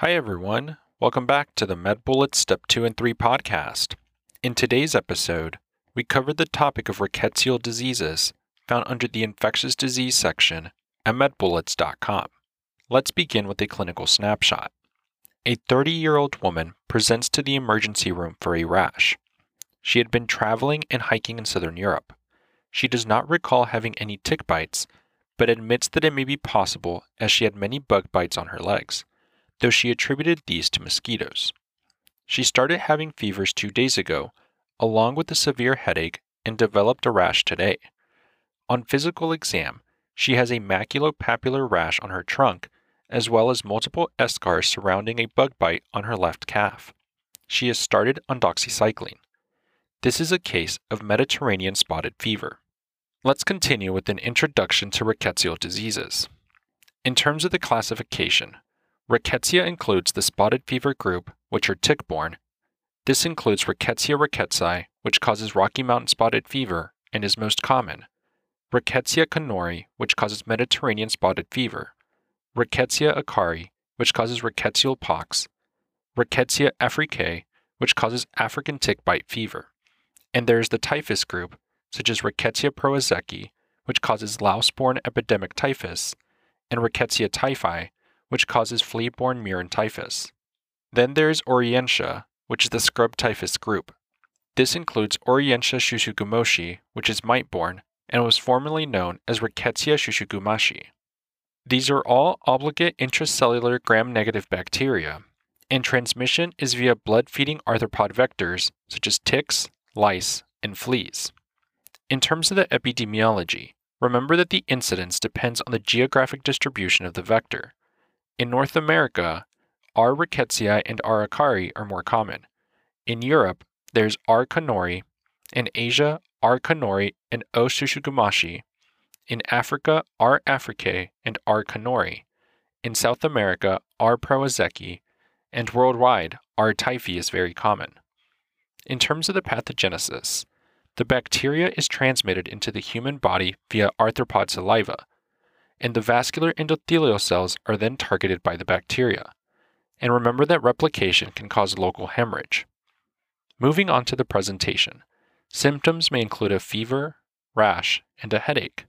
Hi, everyone. Welcome back to the MedBullets Step 2 and 3 podcast. In today's episode, we covered the topic of rickettsial diseases found under the infectious disease section at medbullets.com. Let's begin with a clinical snapshot. A 30 year old woman presents to the emergency room for a rash. She had been traveling and hiking in southern Europe. She does not recall having any tick bites, but admits that it may be possible as she had many bug bites on her legs though she attributed these to mosquitoes. She started having fevers two days ago, along with a severe headache, and developed a rash today. On physical exam, she has a maculopapular rash on her trunk, as well as multiple eschars surrounding a bug bite on her left calf. She has started on doxycycline. This is a case of Mediterranean spotted fever. Let's continue with an introduction to rickettsial diseases. In terms of the classification, Rickettsia includes the spotted fever group, which are tick-borne. This includes Rickettsia rickettsii, which causes Rocky Mountain spotted fever and is most common, Rickettsia conorii, which causes Mediterranean spotted fever, Rickettsia akari, which causes rickettsial pox, Rickettsia africae, which causes African tick bite fever. And there is the typhus group, such as Rickettsia prowazekii, which causes louse-borne epidemic typhus, and Rickettsia typhi, which causes flea-borne murine typhus. Then there is Orientia, which is the scrub typhus group. This includes Orientia tsutsugamushi, which is mite-borne, and was formerly known as Rickettsia tsutsugamushi. These are all obligate intracellular gram-negative bacteria, and transmission is via blood-feeding arthropod vectors such as ticks, lice, and fleas. In terms of the epidemiology, remember that the incidence depends on the geographic distribution of the vector. In North America, R. rickettsii and R. akari are more common. In Europe, there's R. conorii. In Asia, R. conorii and O. tsutsugamushi. In Africa, R. africae and R. conorii. In South America, R. prowazekii. And worldwide, R. typhi is very common. In terms of the pathogenesis, the bacteria is transmitted into the human body via arthropod saliva, and the vascular endothelial cells are then targeted by the bacteria. And remember that replication can cause local hemorrhage. Moving on to the presentation, symptoms may include a fever, rash, and a headache.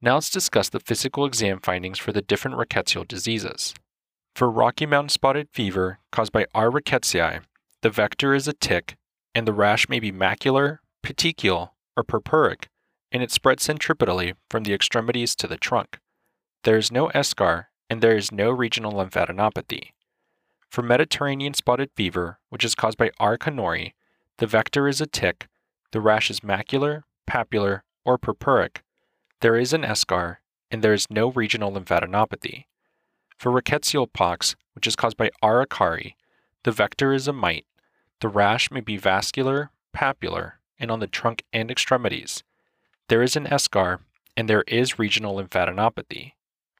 Now let's discuss the physical exam findings for the different rickettsial diseases. For Rocky Mountain spotted fever caused by R. rickettsii, the vector is a tick, and the rash may be macular, petechial, or purpuric, and it spreads centripetally from the extremities to the trunk. There is no eschar, and there is no regional lymphadenopathy. For Mediterranean spotted fever, which is caused by R. conorii, the vector is a tick, the rash is macular, papular, or purpuric, there is an eschar, and there is no regional lymphadenopathy. For rickettsial pox, which is caused by R. akari, the vector is a mite, the rash may be vascular, papular, and on the trunk and extremities. There is an eschar, and there is regional lymphadenopathy.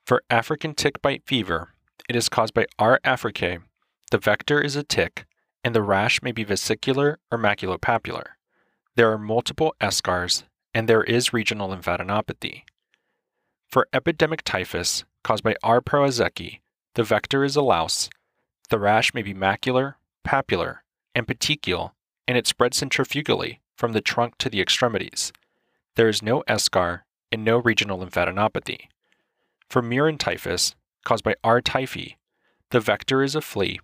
For African tick bite fever, it is caused by R. africae. The vector is a tick, and the rash may be vesicular or maculopapular. There are multiple eschars, and there is regional lymphadenopathy. For epidemic typhus, caused by R. prowazekii, the vector is a louse. The rash may be macular, papular, and petechial, and it spreads centrifugally from the trunk to the extremities. There is no eschar and no regional lymphadenopathy. For murine typhus, caused by R. typhi, the vector is a flea,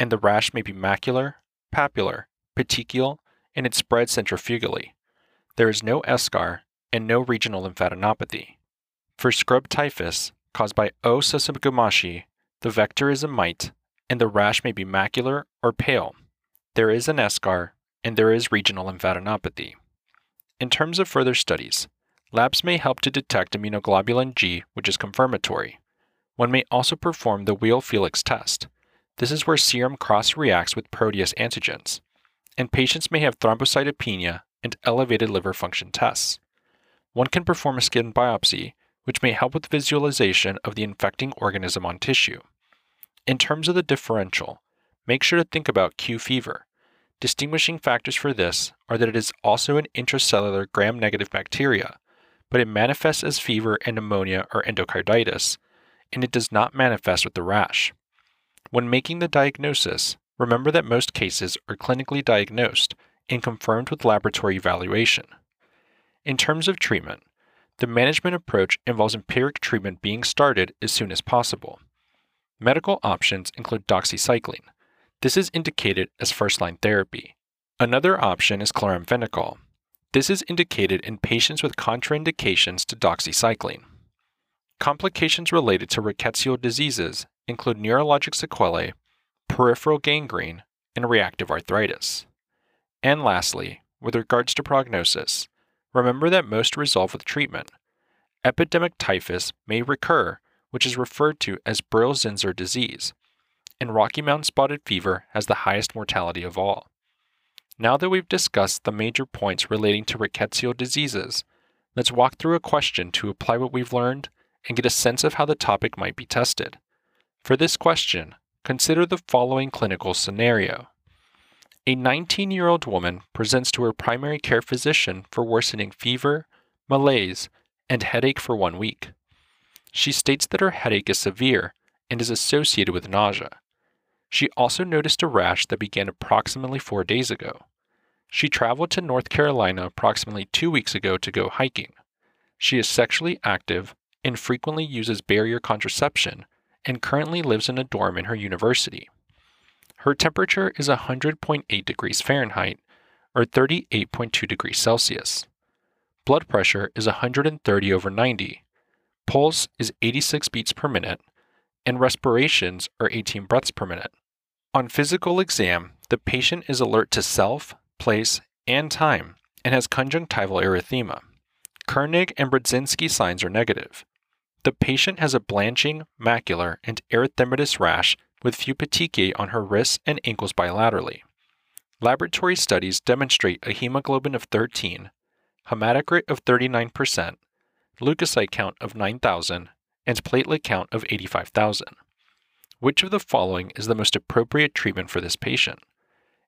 and the rash may be macular, papular, petechial, and it spreads centrifugally. There is no eschar and no regional lymphadenopathy. For scrub typhus, caused by O. tsutsugamushi, the vector is a mite, and the rash may be macular or pale. There is an eschar, and there is regional lymphadenopathy. In terms of further studies, labs may help to detect immunoglobulin G, which is confirmatory. One may also perform the Weil-Felix test. This is where serum cross-reacts with Proteus antigens, and patients may have thrombocytopenia and elevated liver function tests. One can perform a skin biopsy, which may help with visualization of the infecting organism on tissue. In terms of the differential, make sure to think about Q fever, Distinguishing factors for this are that it is also an intracellular gram negative bacteria, but it manifests as fever and pneumonia or endocarditis, and it does not manifest with the rash. When making the diagnosis, remember that most cases are clinically diagnosed and confirmed with laboratory evaluation. In terms of treatment, the management approach involves empiric treatment being started as soon as possible. Medical options include doxycycline. This is indicated as first line therapy. Another option is chloramphenicol. This is indicated in patients with contraindications to doxycycline. Complications related to rickettsial diseases include neurologic sequelae, peripheral gangrene, and reactive arthritis. And lastly, with regards to prognosis, remember that most resolve with treatment. Epidemic typhus may recur, which is referred to as Brill-Zinsser disease, and Rocky Mountain spotted fever has the highest mortality of all. Now that we've discussed the major points relating to rickettsial diseases, let's walk through a question to apply what we've learned and get a sense of how the topic might be tested. For this question, consider the following clinical scenario. A 19 year old woman presents to her primary care physician for worsening fever, malaise, and headache for one week. She states that her headache is severe and is associated with nausea. She also noticed a rash that began approximately four days ago. She traveled to North Carolina approximately two weeks ago to go hiking. She is sexually active and frequently uses barrier contraception and currently lives in a dorm in her university. Her temperature is 100.8 degrees Fahrenheit or 38.2 degrees Celsius. Blood pressure is 130 over 90. Pulse is 86 beats per minute and respirations are 18 breaths per minute. On physical exam, the patient is alert to self, place, and time and has conjunctival erythema. Kernig and Brudzinski signs are negative. The patient has a blanching, macular, and erythematous rash with few petechiae on her wrists and ankles bilaterally. Laboratory studies demonstrate a hemoglobin of 13, hematocrit of 39%, leukocyte count of 9,000, and platelet count of 85,000. Which of the following is the most appropriate treatment for this patient?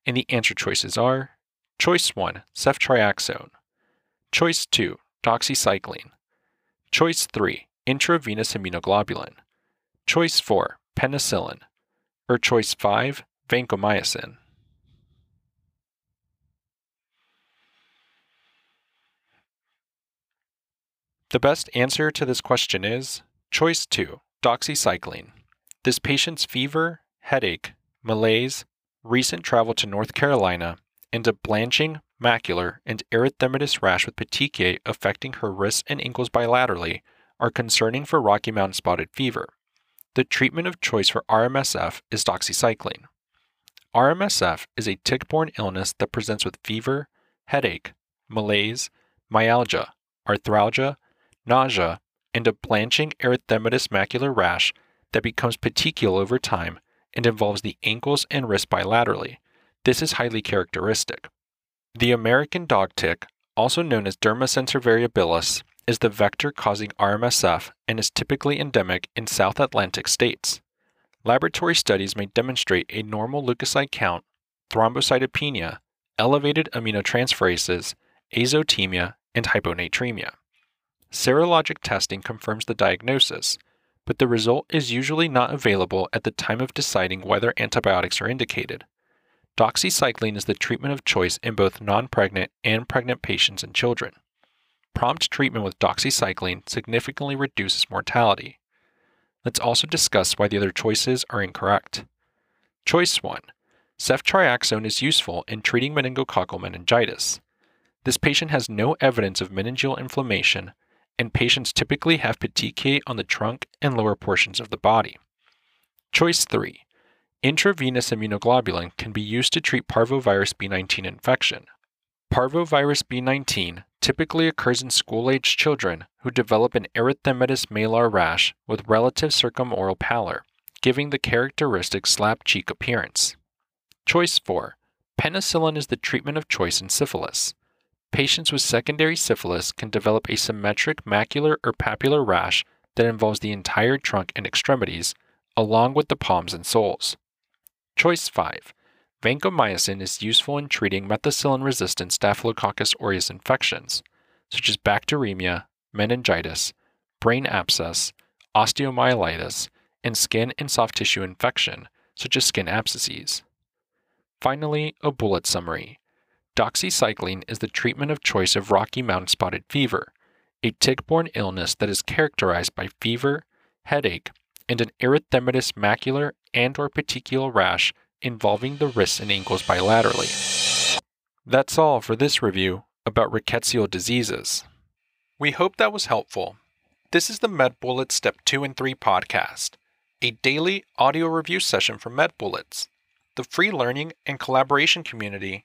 And the answer choices are Choice 1, ceftriaxone. Choice 2, doxycycline. Choice 3, intravenous immunoglobulin. Choice 4, penicillin. Or choice 5, vancomycin. The best answer to this question is Choice 2 Doxycycline. This patient's fever, headache, malaise, recent travel to North Carolina, and a blanching, macular, and erythematous rash with petechiae affecting her wrists and ankles bilaterally are concerning for Rocky Mountain spotted fever. The treatment of choice for RMSF is doxycycline. RMSF is a tick borne illness that presents with fever, headache, malaise, myalgia, arthralgia, nausea, and a blanching erythematous macular rash that becomes petechial over time and involves the ankles and wrist bilaterally. This is highly characteristic. The American dog tick, also known as Dermacentor variabilis, is the vector causing RMSF and is typically endemic in South Atlantic states. Laboratory studies may demonstrate a normal leukocyte count, thrombocytopenia, elevated aminotransferases, azotemia, and hyponatremia. Serologic testing confirms the diagnosis, but the result is usually not available at the time of deciding whether antibiotics are indicated. Doxycycline is the treatment of choice in both non pregnant and pregnant patients and children. Prompt treatment with doxycycline significantly reduces mortality. Let's also discuss why the other choices are incorrect. Choice 1 Ceftriaxone is useful in treating meningococcal meningitis. This patient has no evidence of meningeal inflammation and patients typically have petechiae on the trunk and lower portions of the body. Choice 3. Intravenous immunoglobulin can be used to treat parvovirus B19 infection. Parvovirus B19 typically occurs in school aged children who develop an erythematous malar rash with relative circumoral pallor, giving the characteristic slap cheek appearance. Choice 4. Penicillin is the treatment of choice in syphilis. Patients with secondary syphilis can develop a symmetric macular or papular rash that involves the entire trunk and extremities, along with the palms and soles. Choice 5. Vancomycin is useful in treating methicillin resistant Staphylococcus aureus infections, such as bacteremia, meningitis, brain abscess, osteomyelitis, and skin and soft tissue infection such as skin abscesses. Finally, a bullet summary. Doxycycline is the treatment of choice of Rocky Mountain spotted fever, a tick-borne illness that is characterized by fever, headache, and an erythematous macular and or petechial rash involving the wrists and ankles bilaterally. That's all for this review about rickettsial diseases. We hope that was helpful. This is the MedBullets Step 2 and 3 podcast, a daily audio review session for MedBullets, the free learning and collaboration community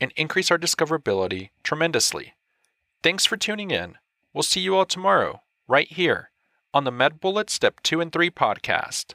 and increase our discoverability tremendously. Thanks for tuning in. We'll see you all tomorrow, right here, on the MedBullets Step 2 and 3 podcast.